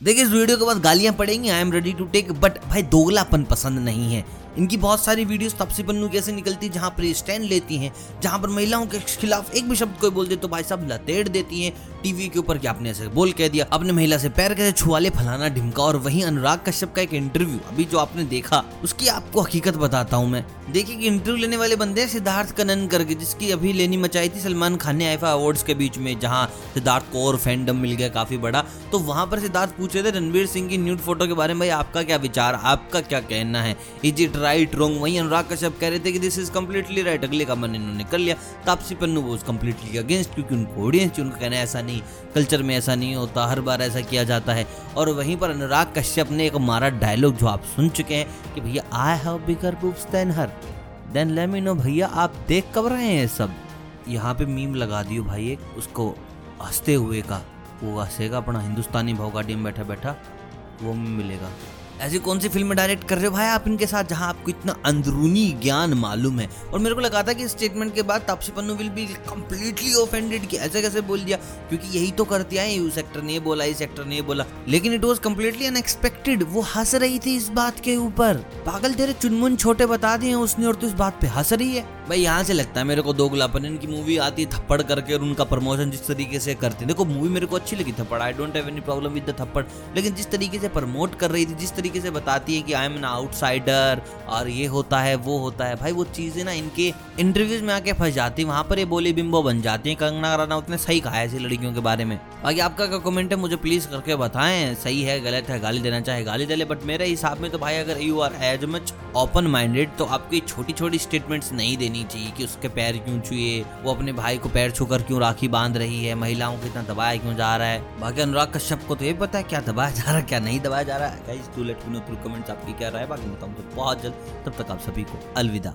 देखिए इस वीडियो के बाद गालियाँ पड़ेंगी I am ready to take but भाई दोगलापन पसंद नहीं है। इनकी बहुत सारी वीडियोस तपसी पन्नू कैसे निकलती है, जहाँ पर स्टैंड लेती हैं, जहाँ पर महिलाओं के खिलाफ एक भी शब्द कोई बोल दे तो भाई साहब लतेड़ देती हैं। टीवी के ऊपर कि आपने ऐसे बोल कह दिया? अपने महिला से पैर कैसे छुआले, फलाना, ढिमका, और वहीं अनुराग कश्यप का एक इंटरव्यू अभी जो आपने देखा, उसकी आपको हकीकत बताता हूँ मैं। देखिए कि इंटरव्यू लेने वाले बंदे सिद्धार्थ कनन करके, जिसकी अभी लेनी मचाई थी सलमान खान ने आईफा अवार्ड्स के बीच में, जहाँ सिद्धार्थ को और फैंडम मिल गया काफ़ी बड़ा तो वहाँ पर सिद्धार्थ पूछे थे, रणवीर सिंह की न्यूड फ़ोटो के बारे में आपका क्या विचार, आपका क्या कहना है? इज़ राइट रॉन्ग वहीं अनुराग कश्यप कह रहे थे कि दिस इज़ कम्प्लीटली राइट अगले का मन इन्होंने कर लिया। तापसी पन्नू वो कम्प्लीटली अगेंस्ट क्योंकि उनको ऑडियंस उनका कहना ऐसा नहीं कल्चर में ऐसा नहीं होता, हर बार ऐसा किया जाता है। और वहीं पर अनुराग कश्यप ने एक मारा डायलॉग जो आप सुन चुके हैं कि भैया I have bigger books then her then let me know भैया, आप देख कब रहे हैं सब? यहाँ पे मीम लगा दियो भाई एक, उसको हँसते हुए का, वो हंसेगा, अपना हिंदुस्तानी भाव का में बैठा बैठा वो मिलेगा। ऐसी कौन सी फ़िल्म डायरेक्ट कर रहे हो भाई आप इनके साथ, जहाँ आपको इतना अंदरूनी ज्ञान मालूम है? और मेरे को लगा था कि स्टेटमेंट के बाद Taapsee Pannu will be completely offended कि ऐसे कैसे बोल दिया? क्योंकि यही तो करती है यू सेक्टर ने बोला, इस सेक्टर ने बोला। लेकिन इट वॉज़ कम्प्लीटली अनएक्सपेक्टेड वो हंस रही थी इस बात के ऊपर। पागल, तेरे चुनमुन छोटे बता दिए उसने और तू इस बात पे हंस रही है? भाई यहाँ से लगता है मेरे को दो गुलापन इनकी मूवी आती है थप्पड़ करके और उनका प्रमोशन जिस तरीके से करते देखो मूवी मेरे को अच्छी लगी थप्पड़। I don't have any problem with the थप्पड़। लेकिन जिस तरीके से प्रमोट कर रही थी, जिस तरीके से बताती है कि आई एम एन आउटसाइडर और ये होता है, वो होता है। भाई, वो चीज़ें ना इनके इंटरव्यूज़ में आके फंस जाती वहाँ पर ये बोली बिंबो बन जाती है। कंगना रनौत ने सही कहा है ऐसी लड़कियों के बारे में। बाकी आपका क्या कमेंट है? मुझे प्लीज़ करके बताएँ। सही है, गलत है, गाली देना चाहे, गाली दे ले। बट मेरे हिसाब में तो भाई, अगर you are as much open minded तो आपको छोटी छोटी स्टेटमेंट्स नहीं देनी चाहिए कि उसके पैर क्यों छुए, वो अपने भाई को पैर छूकर क्यों राखी बाँध रही है, महिलाओं को इतना दबाया क्यों जा रहा है। बाकी अनुराग कश्यप को तो ये पता है क्या दबाया जा रहा है, क्या नहीं दबाया जा रहा है। थ्रू कमेंट्स आपकी क्या राय, बाकी बताऊँ तो बहुत जल्द। तब तक आप सभी को अलविदा।